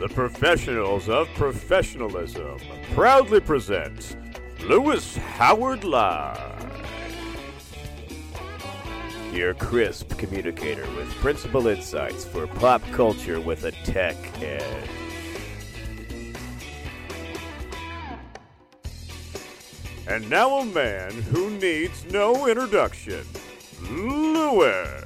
the professionals of professionalism proudly present Louis Howard Live. Your crisp communicator with principal insights for pop culture with a tech edge. And now a man who needs no introduction, Louis.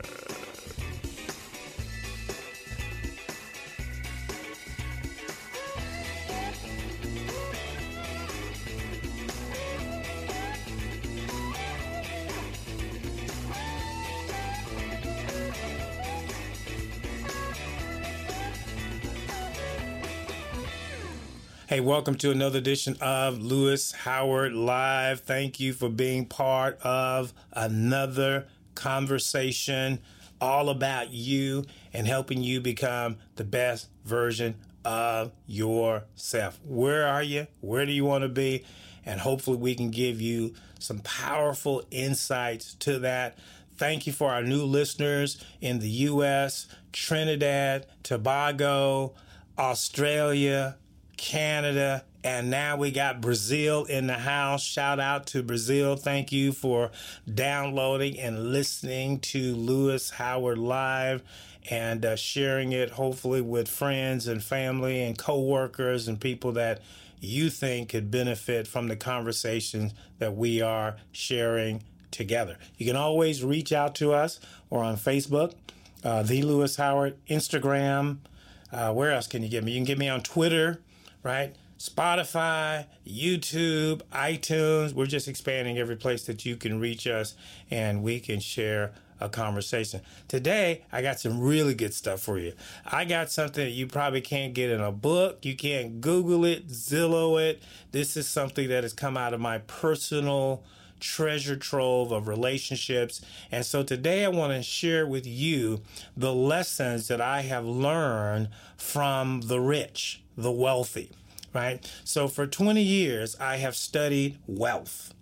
Hey, welcome to another edition of Louis Howard Live. Thank you for being part of another conversation all about you and helping you become the best version of yourself. Where are you? Where do you want to be? And hopefully, we can give you some powerful insights to that. Thank you for our new listeners in the US, Trinidad, Tobago, Australia, Canada, and now we got Brazil in the house. Shout out to Brazil. Thank you for downloading and listening to Louis Howard Live and uh, sharing it, hopefully, with friends and family and coworkers and people that you think could benefit from the conversations that we are sharing together. You can always reach out to us or on Facebook, uh, The Louis Howard, Instagram. Uh, where else can you get me? You can get me on Twitter right? Spotify, YouTube, iTunes. We're just expanding every place that you can reach us and we can share a conversation. Today, I got some really good stuff for you. I got something that you probably can't get in a book. You can't Google it, Zillow it. This is something that has come out of my personal treasure trove of relationships. And so today I want to share with you the lessons that I have learned from the rich the wealthy, right? So for 20 years, I have studied wealth.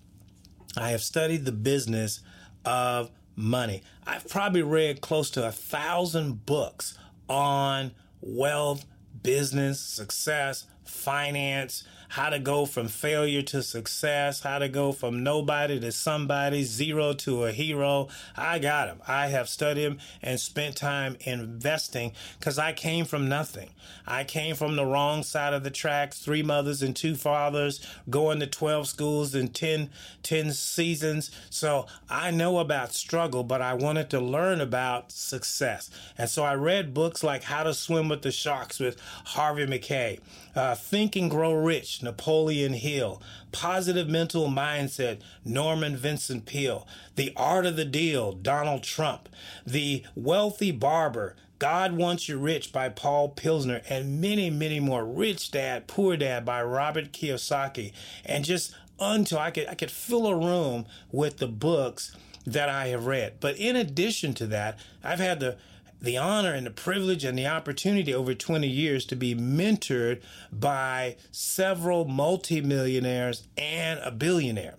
I have studied the business of money. I've probably read close to a thousand books on wealth, business, success, finance, how to go from failure to success, how to go from nobody to somebody, zero to a hero. I got him. I have studied him and spent time investing because I came from nothing. I came from the wrong side of the tracks, three mothers and two fathers, going to 12 schools and 10, 10 seasons. So I know about struggle, but I wanted to learn about success. And so I read books like How to Swim with the Sharks with Harvey Mackay, uh, Think and Grow Rich Napoleon Hill, Positive Mental Mindset, Norman Vincent Peale, The Art of the Deal, Donald Trump, The Wealthy Barber, God Wants You Rich by Paul Pilzer, and many, many more. Rich Dad, Poor Dad by Robert Kiyosaki, and just until I could I could fill a room with the books that I have read. But in addition to that, I've had the the honor and the privilege and the opportunity over 20 years to be mentored by several multimillionaires and a billionaire,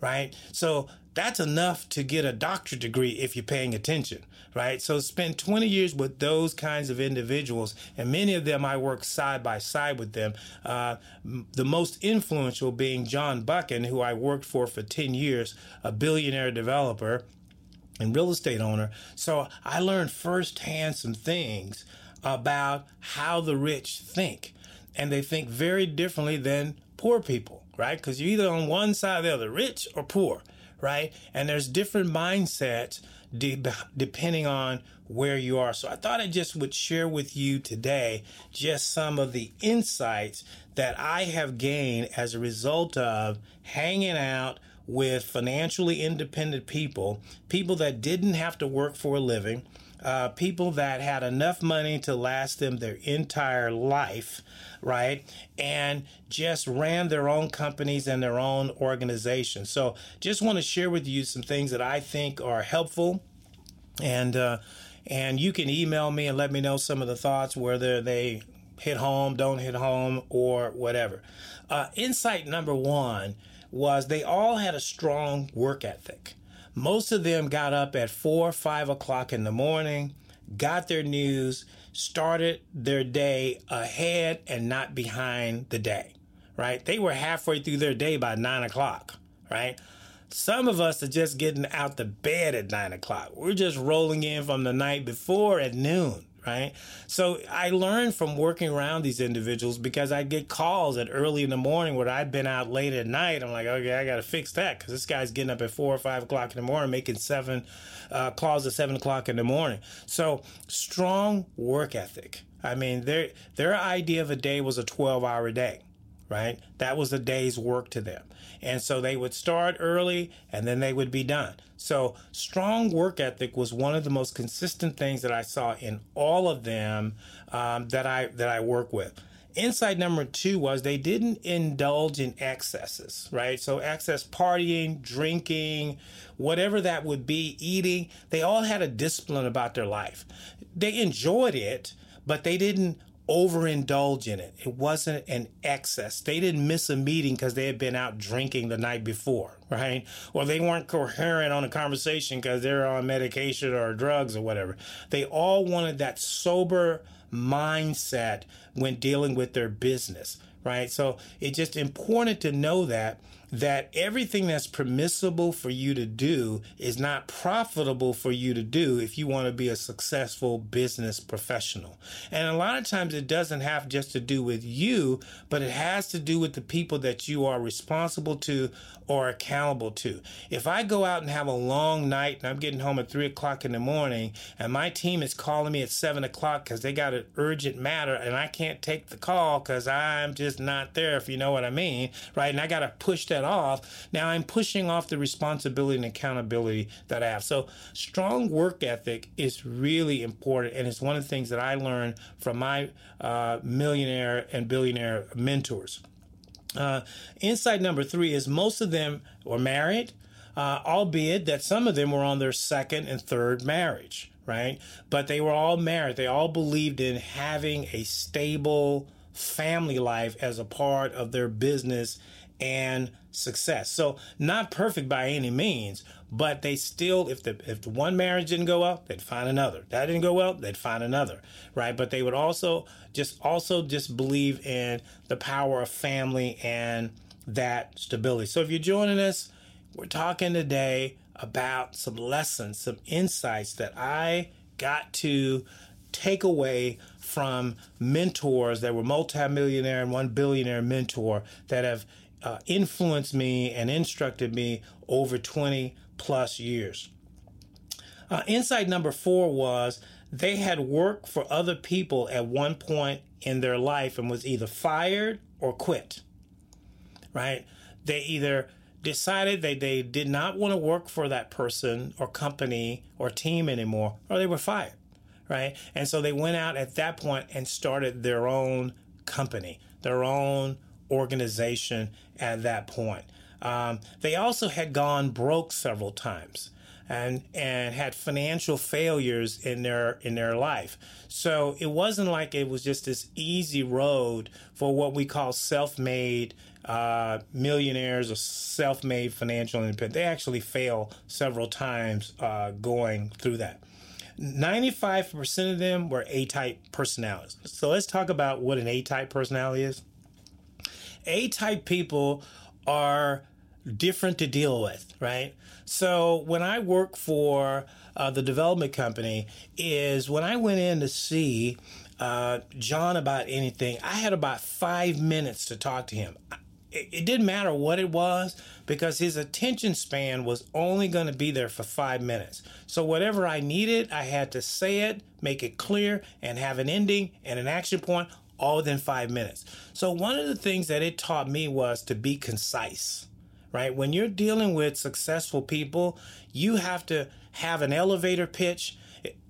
right? So that's enough to get a doctorate degree if you're paying attention, right? So spend 20 years with those kinds of individuals, and many of them I work side by side with them. Uh, the most influential being John Buchan, who I worked for for 10 years, a billionaire developer and real estate owner. So I learned firsthand some things about how the rich think. And they think very differently than poor people, right? Because you're either on one side or the other, rich or poor, right? And there's different mindsets de- depending on where you are. So I thought I just would share with you today just some of the insights that I have gained as a result of hanging out with financially independent people, people that didn't have to work for a living, uh, people that had enough money to last them their entire life, right? And just ran their own companies and their own organizations. So, just want to share with you some things that I think are helpful. And, uh, and you can email me and let me know some of the thoughts, whether they hit home, don't hit home, or whatever. Uh, insight number one was they all had a strong work ethic. Most of them got up at four, five o'clock in the morning, got their news, started their day ahead and not behind the day, right? They were halfway through their day by nine o'clock, right? Some of us are just getting out the bed at nine o'clock. We're just rolling in from the night before at noon, right? So I learned from working around these individuals because I get calls at early in the morning where I've been out late at night. I'm like, okay, I got to fix that because this guy's getting up at four or five o'clock in the morning, making seven uh, calls at seven o'clock in the morning. So strong work ethic. I mean, their their idea of a day was a 12 hour day, right? That was a day's work to them. And so they would start early and then they would be done. So strong work ethic was one of the most consistent things that I saw in all of them um, that I that I work with. Insight number two was they didn't indulge in excesses, right? So excess partying, drinking, whatever that would be, eating. They all had a discipline about their life. They enjoyed it, but they didn't overindulge in it. It wasn't an excess. They didn't miss a meeting because they had been out drinking the night before, right? Or they weren't coherent on a conversation because they're on medication or drugs or whatever. They all wanted that sober mindset when dealing with their business, right? So it's just important to know that that everything that's permissible for you to do is not profitable for you to do if you want to be a successful business professional. And a lot of times it doesn't have just to do with you, but it has to do with the people that you are responsible to or accountable to. If I go out and have a long night and I'm getting home at three o'clock in the morning and my team is calling me at seven o'clock because they got an urgent matter and I can't take the call because I'm just not there, if you know what I mean, right? And I got to push that off. Now I'm pushing off the responsibility and accountability that I have. So strong work ethic is really important. And it's one of the things that I learned from my uh, millionaire and billionaire mentors. Uh, insight number three is most of them were married, uh, albeit that some of them were on their second and third marriage, right? But they were all married. They all believed in having a stable family life as a part of their business and success. So not perfect by any means, but they still if the if the one marriage didn't go well, they'd find another. That didn't go well, they'd find another, right? But they would also just also just believe in the power of family and that stability. So if you're joining us, we're talking today about some lessons, some insights that I got to take away from mentors that were multimillionaire and one billionaire mentor that have uh, influenced me and instructed me over 20 plus years. Uh, insight number four was they had worked for other people at one point in their life and was either fired or quit. Right? They either decided that they did not want to work for that person or company or team anymore, or they were fired. Right? And so they went out at that point and started their own company, their own organization at that point. Um, they also had gone broke several times and and had financial failures in their in their life. So it wasn't like it was just this easy road for what we call self-made uh, millionaires or self-made financial independent. They actually fail several times uh, going through that. 95% of them were A-type personalities. So let's talk about what an A-type personality is. A-type people are different to deal with, right? So when I work for uh, the development company, is when I went in to see uh, John about anything, I had about five minutes to talk to him. It, it didn't matter what it was because his attention span was only going to be there for five minutes. So whatever I needed, I had to say it, make it clear, and have an ending and an action point all within five minutes. So one of the things that it taught me was to be concise right? When you're dealing with successful people, you have to have an elevator pitch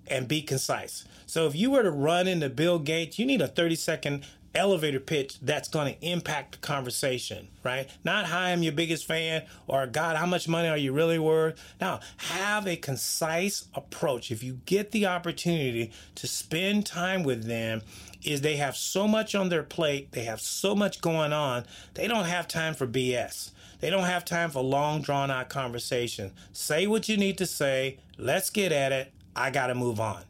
and be concise. So if you were to run into Bill Gates, you need a 30 second elevator pitch that's going to impact the conversation, right? Not hi, I'm your biggest fan or God, how much money are you really worth? Now, have a concise approach. If you get the opportunity to spend time with them, is they have so much on their plate, they have so much going on, they don't have time for BS. They don't have time for long, drawn out conversation. Say what you need to say. Let's get at it. I got to move on.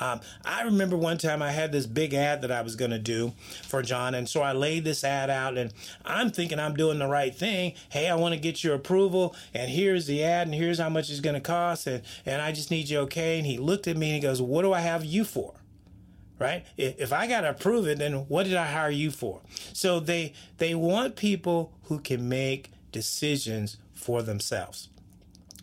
Um, I remember one time I had this big ad that I was going to do for John, and so I laid this ad out, and I'm thinking I'm doing the right thing. Hey, I want to get your approval, and here's the ad, and here's how much it's going to cost, and and I just need you okay. And he looked at me and he goes, "What do I have you for?" Right? If I got to approve it, then what did I hire you for? So they they want people who can make decisions for themselves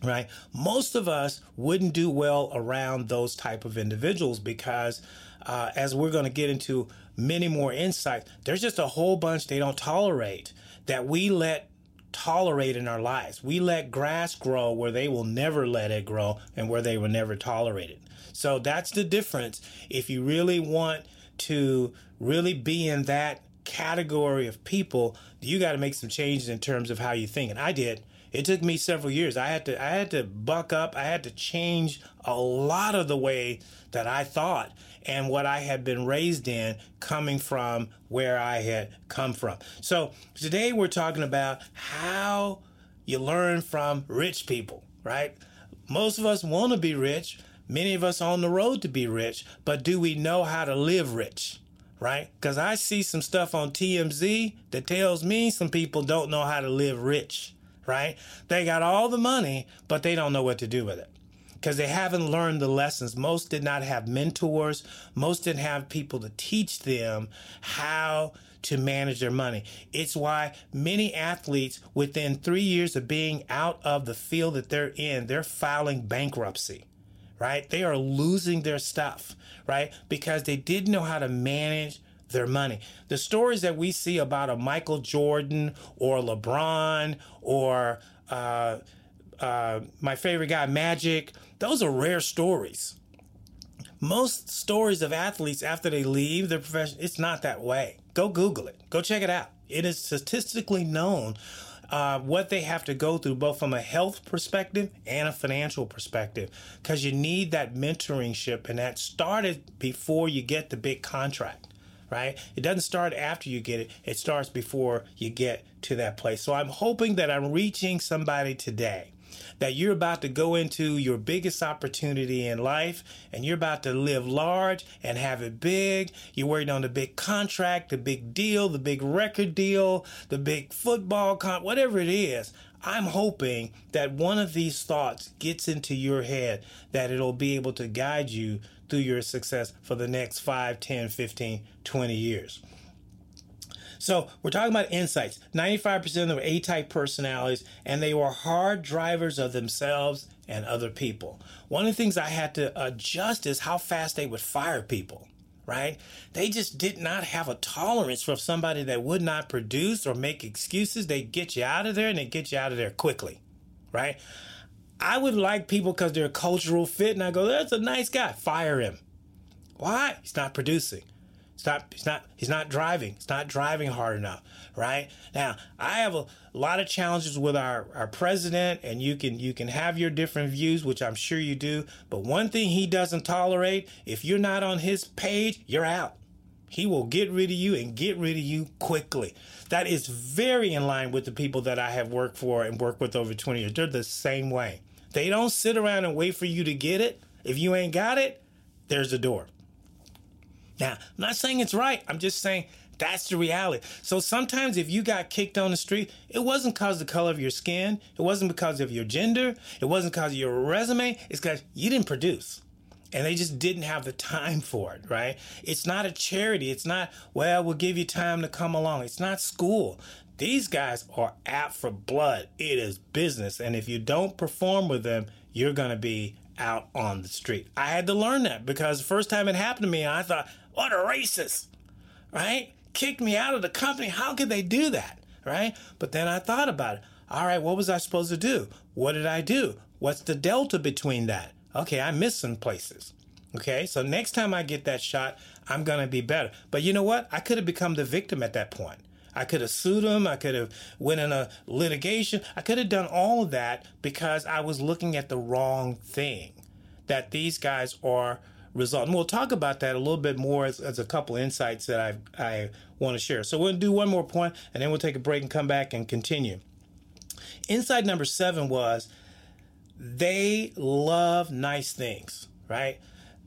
right most of us wouldn't do well around those type of individuals because uh, as we're going to get into many more insights there's just a whole bunch they don't tolerate that we let tolerate in our lives we let grass grow where they will never let it grow and where they will never tolerate it so that's the difference if you really want to really be in that category of people you got to make some changes in terms of how you think and i did it took me several years. I had to I had to buck up. I had to change a lot of the way that I thought and what I had been raised in coming from where I had come from. So, today we're talking about how you learn from rich people, right? Most of us want to be rich. Many of us on the road to be rich, but do we know how to live rich? Right? Because I see some stuff on TMZ that tells me some people don't know how to live rich right? They got all the money, but they don't know what to do with it because they haven't learned the lessons. Most did not have mentors, most didn't have people to teach them how to manage their money. It's why many athletes, within three years of being out of the field that they're in, they're filing bankruptcy. Right? They are losing their stuff, right? Because they didn't know how to manage their money. The stories that we see about a Michael Jordan or LeBron or uh, uh, my favorite guy, Magic, those are rare stories. Most stories of athletes after they leave their profession, it's not that way. Go Google it. Go check it out. It is statistically known uh, what they have to go through, both from a health perspective and a financial perspective, because you need that mentoringship, and that started before you get the big contract right? It doesn't start after you get it, it starts before you get to that place. So I'm hoping that I'm reaching somebody today that you're about to go into your biggest opportunity in life and you're about to live large and have it big. You're working on the big contract, the big deal, the big record deal, the big football con, whatever it is. I'm hoping that one of these thoughts gets into your head that it'll be able to guide you through your success for the next 5, 10, 15, 20 years. So we're talking about insights. 95% of them were A-type personalities, and they were hard drivers of themselves and other people. One of the things I had to adjust is how fast they would fire people. Right? They just did not have a tolerance for somebody that would not produce or make excuses. They get you out of there and they get you out of there quickly. Right? I would like people because they're a cultural fit, and I go, that's a nice guy. Fire him. Why? He's not producing. He's not, he's not, he's not driving. He's not driving hard enough, right? Now, I have a lot of challenges with our, our president, and you can you can have your different views, which I'm sure you do. But one thing he doesn't tolerate, if you're not on his page, you're out. He will get rid of you and get rid of you quickly. That is very in line with the people that I have worked for and worked with over 20 years. They're the same way. They don't sit around and wait for you to get it. If you ain't got it, there's the door. Now, I'm not saying it's right. I'm just saying that's the reality. So sometimes if you got kicked on the street, it wasn't because of the color of your skin, it wasn't because of your gender, it wasn't because of your resume, it's because you didn't produce. And they just didn't have the time for it, right? It's not a charity. It's not, well, we'll give you time to come along. It's not school. These guys are out for blood. It is business. And if you don't perform with them, you're going to be out on the street. I had to learn that because the first time it happened to me, I thought, what a racist, right? Kicked me out of the company. How could they do that, right? But then I thought about it. All right, what was I supposed to do? What did I do? What's the delta between that? Okay, I missed some places. Okay, so next time I get that shot, I'm going to be better. But you know what? I could have become the victim at that point. I could have sued him. I could have went in a litigation. I could have done all of that because I was looking at the wrong thing. That these guys are result. And we'll talk about that a little bit more as, as a couple insights that I I want to share. So we'll do one more point, and then we'll take a break and come back and continue. Insight number seven was they love nice things, right?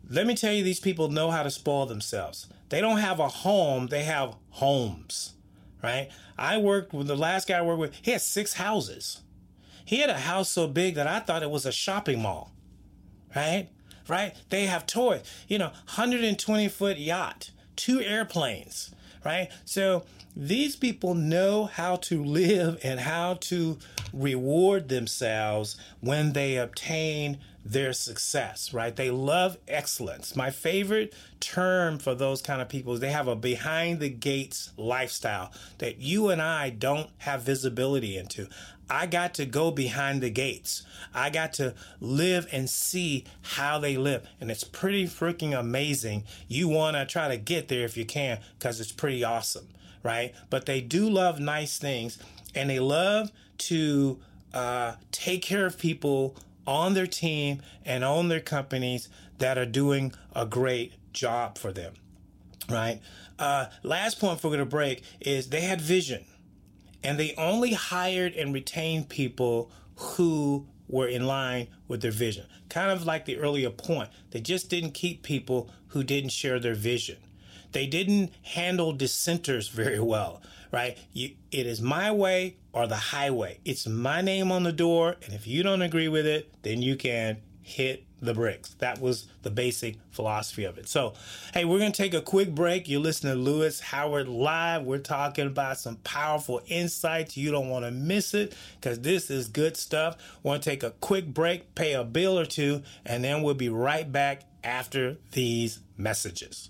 let me tell you, these people know how to spoil themselves. They don't have a home, they have homes, right? I worked with the last guy I worked with, he had six houses. He had a house so big that I thought it was a shopping mall, right? Right? They have toys, you know, 120 foot yacht, two airplanes, right? So these people know how to live and how to reward themselves when they obtain their success, right? They love excellence. My favorite term for those kind of people is they have a behind the gates lifestyle that you and I don't have visibility into. I got to go behind the gates. I got to live and see how they live. And it's pretty freaking amazing. You want to try to get there if you can because it's pretty awesome, right? But they do love nice things and they love to uh, take care of people on their team and on their companies that are doing a great job for them. Right. Uh, last point for the break is they had vision, and they only hired and retained people who were in line with their vision. Kind of like the earlier point, they just didn't keep people who didn't share their vision. They didn't handle dissenters very well, right? You, it is my way or the highway. It's my name on the door, and if you don't agree with it, then you can hit the bricks. That was the basic philosophy of it. So, hey, we're going to take a quick break. You're listening to Louis Howard Live. We're talking about some powerful insights. You don't want to miss it because this is good stuff. Want to take a quick break, pay a bill or two, and then we'll be right back after these messages.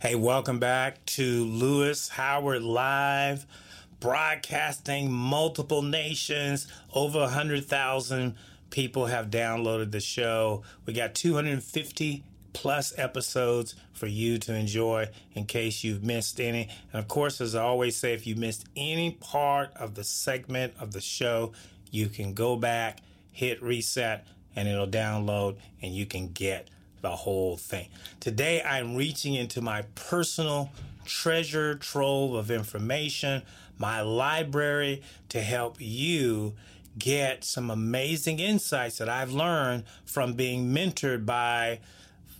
Hey, welcome back to Louis Howard Live, broadcasting multiple nations. Over 100,000 people have downloaded the show. We got 250 plus episodes for you to enjoy in case you've missed any. And of course, as I always say, if you missed any part of the segment of the show, you can go back, hit reset, and it'll download, and you can get the whole thing. Today, I'm reaching into my personal treasure trove of information, my library, to help you get some amazing insights that I've learned from being mentored by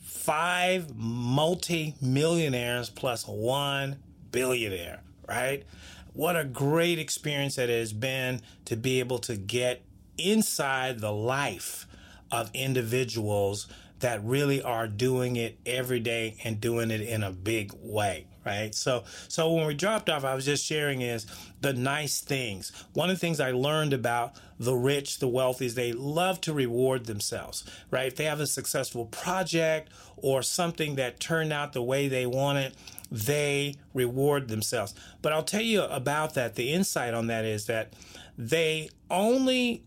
five multi millionaires plus one billionaire, right? What a great experience that has been to be able to get inside the life of individuals that really are doing it every day and doing it in a big way right? So so when we dropped off i was just sharing is the nice things. One of the things i learned about the rich the wealthy is they love to reward themselves right? If they have a successful project or something that turned out the way they want it they reward themselves. But i'll tell you about that. The insight on that is that they only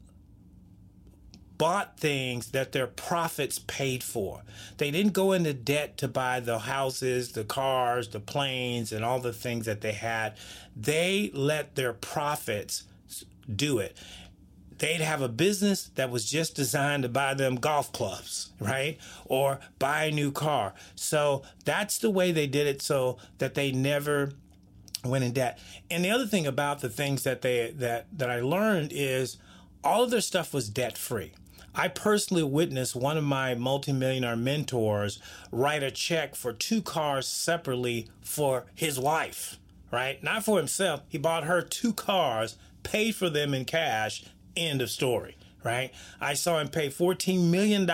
bought things that their profits paid for. They didn't go into debt to buy the houses, the cars, the planes, and all the things that they had. They let their profits do it. They'd have a business that was just designed to buy them golf clubs, right? Or buy a new car. So that's the way they did it so that they never went in debt. And the other thing about the things that they that that I learned is all of their stuff was debt free. I personally witnessed one of my multimillionaire mentors write a check for two cars separately for his wife, right? Not for himself. He bought her two cars, paid for them in cash, end of story, right? I saw him pay $14 million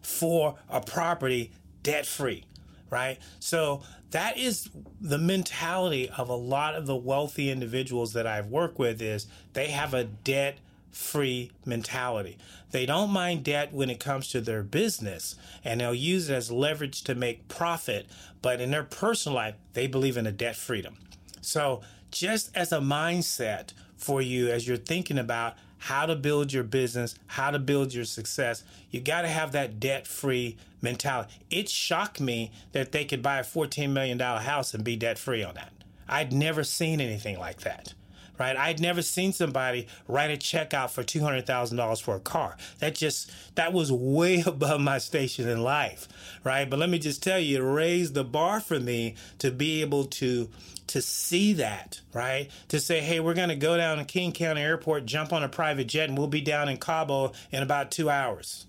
for a property debt free, right? So that is the mentality of a lot of the wealthy individuals that I've worked with is they have a debt free mentality. They don't mind debt when it comes to their business and they'll use it as leverage to make profit, but in their personal life, they believe in a debt freedom. So, just as a mindset for you as you're thinking about how to build your business, how to build your success. You got to have that debt free mentality. It shocked me that they could buy a $14 million house and be debt free on that. I'd never seen anything like that right? I'd never seen somebody write a check out for $200,000 for a car. That just, that was way above my station in life, right? But let me just tell you, it raised the bar for me to be able to, to see that, right? To say, hey, we're going to go down to King County Airport, jump on a private jet, and we'll be down in Cabo in about two hours.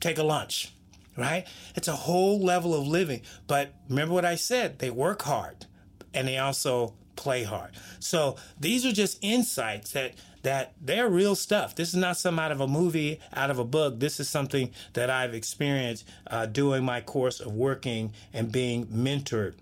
Take a lunch, right? It's a whole level of living. But remember what I said they work hard and they also play hard. So these are just insights that that they're real stuff. This is not some out of a movie, out of a book. This is something that I've experienced uh, doing my course of working and being mentored.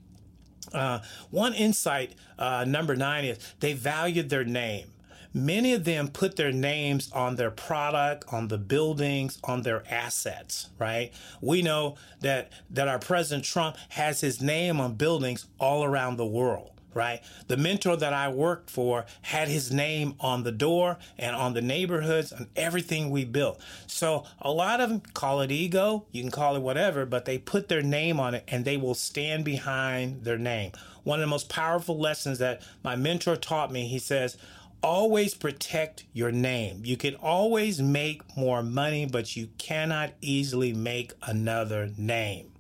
Uh, one insight, uh, number nine, is they valued their name. Many of them put their names on their product, on the buildings, on their assets, right? We know that that our President Trump has his name on buildings all around the world right? The mentor that I worked for had his name on the door and on the neighborhoods and everything we built. So a lot of them call it ego, you can call it whatever, but they put their name on it and they will stand behind their name. One of the most powerful lessons that my mentor taught me, he says, always protect your name. You can always make more money, but you cannot easily make another name.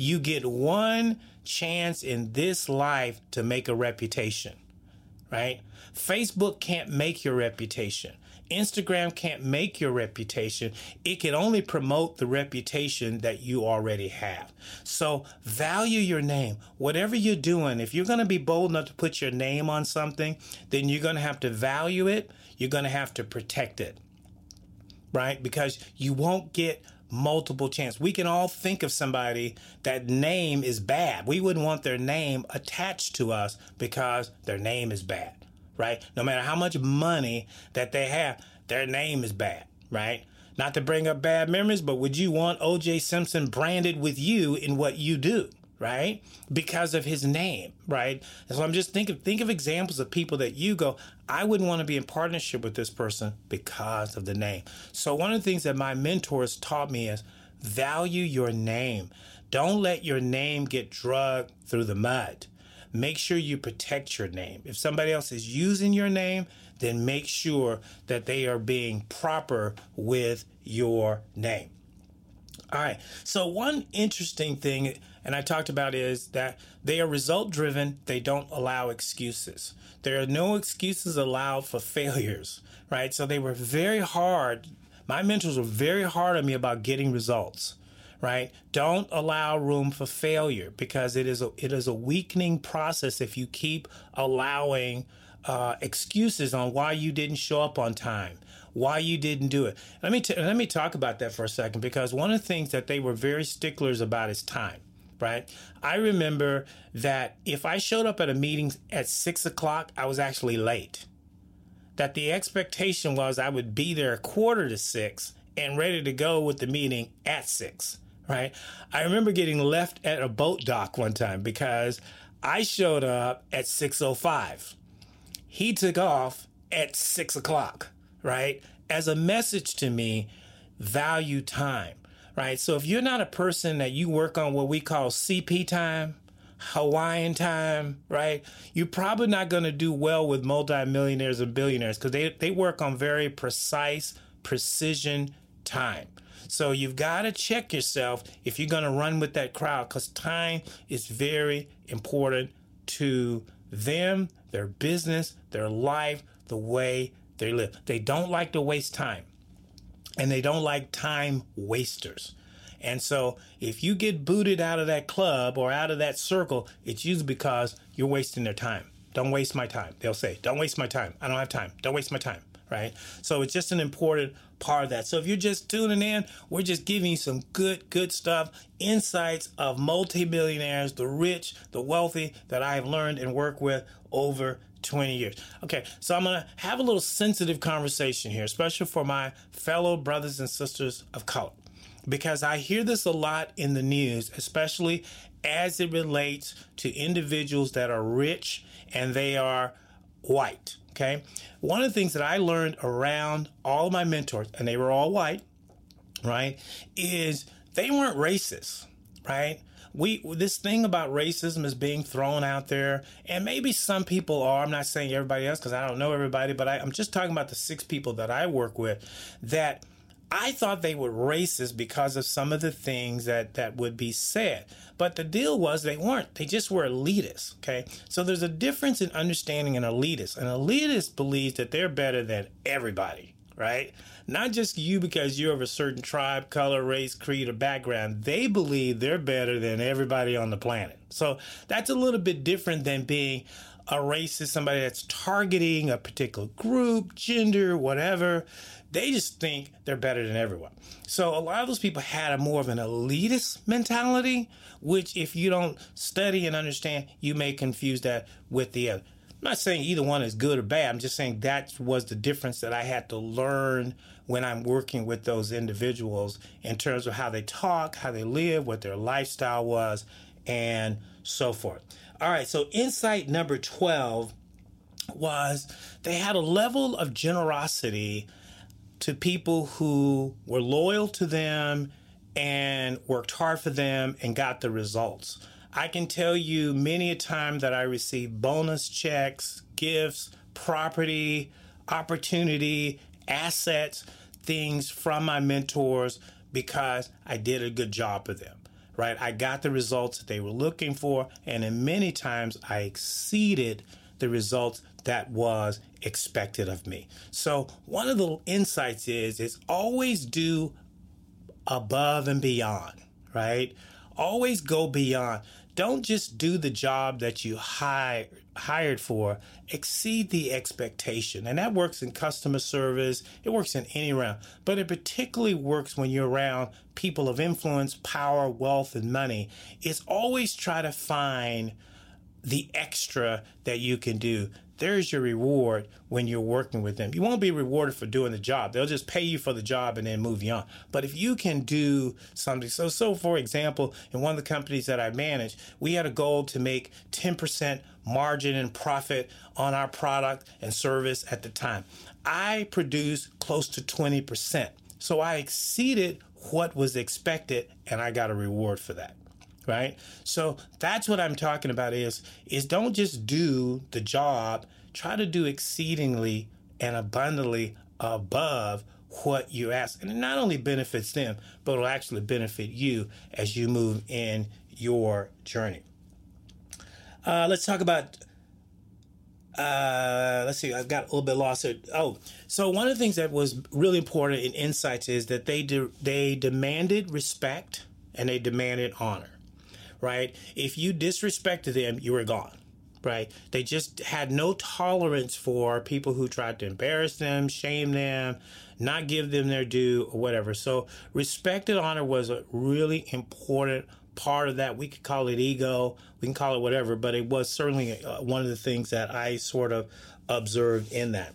You get one chance in this life to make a reputation, right? Facebook can't make your reputation. Instagram can't make your reputation. It can only promote the reputation that you already have. So value your name. Whatever you're doing, if you're going to be bold enough to put your name on something, then you're going to have to value it. You're going to have to protect it, right? Because you won't get multiple chance. We can all think of somebody that name is bad. We wouldn't want their name attached to us because their name is bad, right? No matter how much money that they have, their name is bad, right? Not to bring up bad memories, but would you want OJ Simpson branded with you in what you do? Right? Because of his name, right? And so I'm just thinking, think of examples of people that you go, I wouldn't want to be in partnership with this person because of the name. So one of the things that my mentors taught me is value your name. Don't let your name get drugged through the mud. Make sure you protect your name. If somebody else is using your name, then make sure that they are being proper with your name. All right. So, one interesting thing, and I talked about, is that they are result driven. They don't allow excuses. There are no excuses allowed for failures, right? So, they were very hard. My mentors were very hard on me about getting results, right? Don't allow room for failure because it is a, it is a weakening process if you keep allowing uh, excuses on why you didn't show up on time why you didn't do it. Let me t- let me talk about that for a second because one of the things that they were very sticklers about is time. Right. I remember that if I showed up at a meeting at six o'clock, I was actually late. That the expectation was I would be there a quarter to six and ready to go with the meeting at six. Right. I remember getting left at a boat dock one time because I showed up at 6.05. He took off at 6 o'clock right? As a message to me, value time, right? So if you're not a person that you work on what we call CP time, Hawaiian time, right? You're probably not going to do well with multimillionaires and billionaires because they, they work on very precise, precision time. So you've got to check yourself if you're going to run with that crowd because time is very important to them, their business, their life, the way they live. They don't like to waste time, and they don't like time wasters. And so, if you get booted out of that club or out of that circle, it's usually because you're wasting their time. Don't waste my time. They'll say, Don't waste my time. I don't have time. Don't waste my time. Right? So, it's just an important part of that. So, if you're just tuning in, we're just giving you some good, good stuff, insights of multimillionaires, the rich, the wealthy that I have learned and worked with over 20 years. Okay, so I'm going to have a little sensitive conversation here, especially for my fellow brothers and sisters of color, because I hear this a lot in the news, especially as it relates to individuals that are rich and they are white. Okay. One of the things that I learned around all of my mentors, and they were all white, right, is they weren't racist, right? We this thing about racism is being thrown out there, and maybe some people are. I'm not saying everybody else because I don't know everybody, but I, I'm just talking about the six people that I work with that I thought they were racist because of some of the things that, that would be said. But the deal was they weren't. They just were elitists. Okay. So there's a difference in understanding an elitist. An elitist believes that they're better than everybody, right? Not just you because you're of a certain tribe, color, race, creed, or background. They believe they're better than everybody on the planet. So that's a little bit different than being a racist, somebody that's targeting a particular group, gender, whatever. They just think they're better than everyone. So a lot of those people had a more of an elitist mentality, which if you don't study and understand, you may confuse that with the other. I'm not saying either one is good or bad. I'm just saying that was the difference that I had to learn when I'm working with those individuals in terms of how they talk, how they live, what their lifestyle was, and so forth. All right, so insight number 12 was they had a level of generosity to people who were loyal to them and worked hard for them and got the results. I can tell you many a time that I received bonus checks, gifts, property, opportunity, assets, things from my mentors because I did a good job for them. Right? I got the results that they were looking for, and in many times I exceeded the results that was expected of me. So one of the insights is is always do above and beyond, right? Always go beyond. Don't just do the job that you hired hired for. Exceed the expectation. And that works in customer service. It works in any round. But it particularly works when you're around people of influence, power, wealth, and money. It's always try to find the extra that you can do there's your reward when you're working with them. You won't be rewarded for doing the job. They'll just pay you for the job and then move you on. But if you can do something, so so for example, in one of the companies that I manage, we had a goal to make 10% margin and profit on our product and service at the time. I produced close to 20%. So I exceeded what was expected and I got a reward for that right? So that's what I'm talking about is is don't just do the job, try to do exceedingly and abundantly above what you ask. And it not only benefits them, but it'll actually benefit you as you move in your journey. Uh, let's talk about uh, let's see, I've got a little bit lost here. Oh, so one of the things that was really important in insights is that they de- they demanded respect and they demanded honor right? If you disrespected them, you were gone, right? They just had no tolerance for people who tried to embarrass them, shame them, not give them their due, or whatever. So, respect and honor was a really important part of that. We could call it ego, we can call it whatever, but it was certainly uh, one of the things that I sort of observed in that.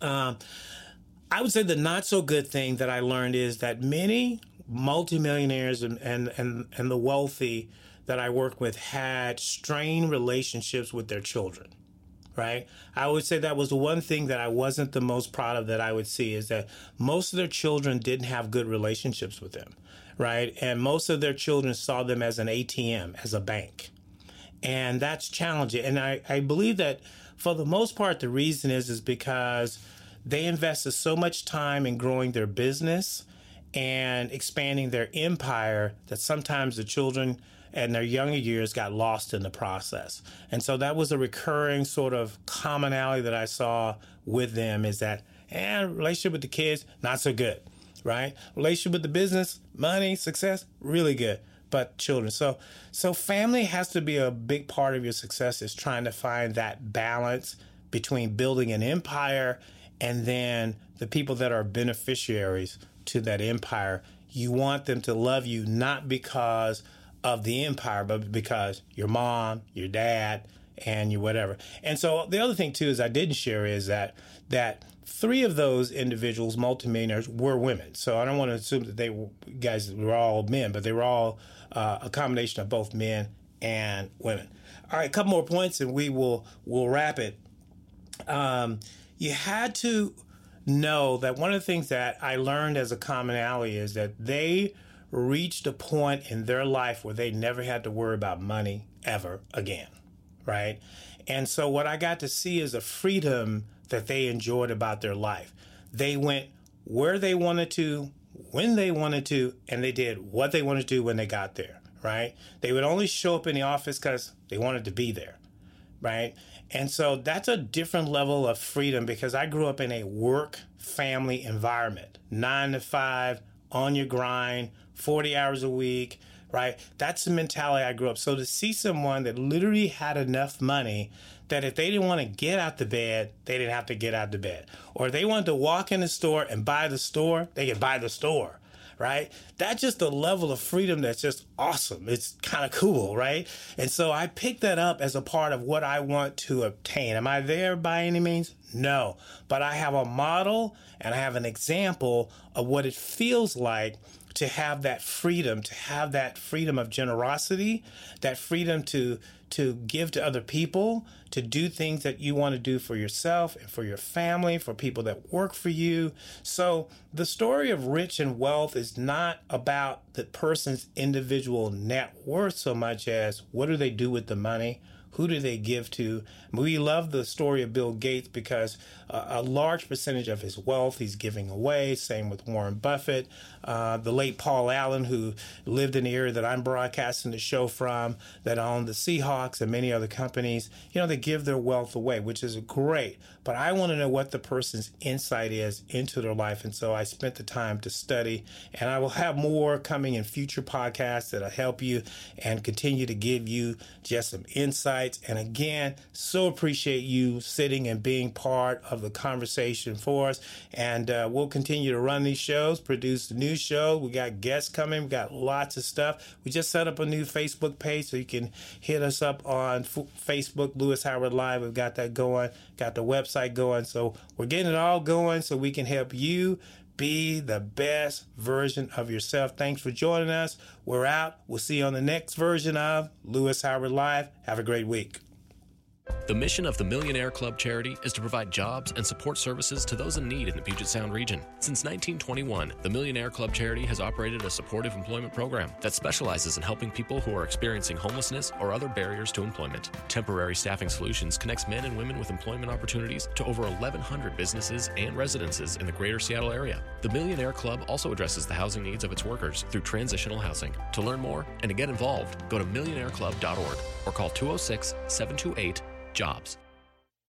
Um, I would say the not so good thing that I learned is that many multimillionaires and, and, and, and the wealthy that I work with had strained relationships with their children. Right. I would say that was the one thing that I wasn't the most proud of that I would see is that most of their children didn't have good relationships with them. Right. And most of their children saw them as an ATM, as a bank. And that's challenging. And I, I believe that for the most part, the reason is, is because they invested so much time in growing their business and expanding their empire that sometimes the children and their younger years got lost in the process. And so that was a recurring sort of commonality that I saw with them is that and eh, relationship with the kids not so good, right? Relationship with the business, money, success, really good. But children. So so family has to be a big part of your success is trying to find that balance between building an empire and then the people that are beneficiaries to that empire, you want them to love you not because of the empire, but because your mom, your dad, and your whatever. And so the other thing too is I didn't share is that that three of those individuals, multimillionaires, were women. So I don't want to assume that they were, guys were all men, but they were all uh, a combination of both men and women. All right, a couple more points, and we will will wrap it. um, you had to know that one of the things that I learned as a commonality is that they reached a point in their life where they never had to worry about money ever again, right? And so what I got to see is a freedom that they enjoyed about their life. They went where they wanted to, when they wanted to, and they did what they wanted to do when they got there, right? They would only show up in the office because they wanted to be there, right? And so that's a different level of freedom because I grew up in a work family environment, nine to five, on your grind, 40 hours a week, right? That's the mentality I grew up. So to see someone that literally had enough money that if they didn't want to get out the bed, they didn't have to get out the bed. Or if they wanted to walk in the store and buy the store, they could buy the store right? That's just a level of freedom that's just awesome. It's kind of cool, right? And so I picked that up as a part of what I want to obtain. Am I there by any means? No. But I have a model and I have an example of what it feels like to have that freedom, to have that freedom of generosity, that freedom to to give to other people, to do things that you want to do for yourself and for your family, for people that work for you. So, the story of rich and wealth is not about the person's individual net worth so much as what do they do with the money? Who do they give to? We love the story of Bill Gates because uh, a large percentage of his wealth he's giving away. Same with Warren Buffett. Uh, the late Paul Allen, who lived in the area that I'm broadcasting the show from, that owned the Seahawks and many other companies, you know, they give their wealth away, which is great. But I want to know what the person's insight is into their life. And so I spent the time to study, and I will have more coming in future podcasts that'll help you and continue to give you just some insights. And again, so appreciate you sitting and being part of the conversation for us. And uh, we'll continue to run these shows, produce the new show. We got guests coming. We got lots of stuff. We just set up a new Facebook page, so you can hit us up on F- Facebook, Louis Howard Live. We've got that going. Got the website going. So we're getting it all going, so we can help you be the best version of yourself. Thanks for joining us. We're out. We'll see you on the next version of Louis Howard Live. Have a great week. The mission of the Millionaire Club charity is to provide jobs and support services to those in need in the Puget Sound region. Since 1921, the Millionaire Club charity has operated a supportive employment program that specializes in helping people who are experiencing homelessness or other barriers to employment. Temporary Staffing Solutions connects men and women with employment opportunities to over 1,100 businesses and residences in the greater Seattle area. The Millionaire Club also addresses the housing needs of its workers through transitional housing. To learn more and to get involved, go to millionaireclub.org or call 206 728 jobs.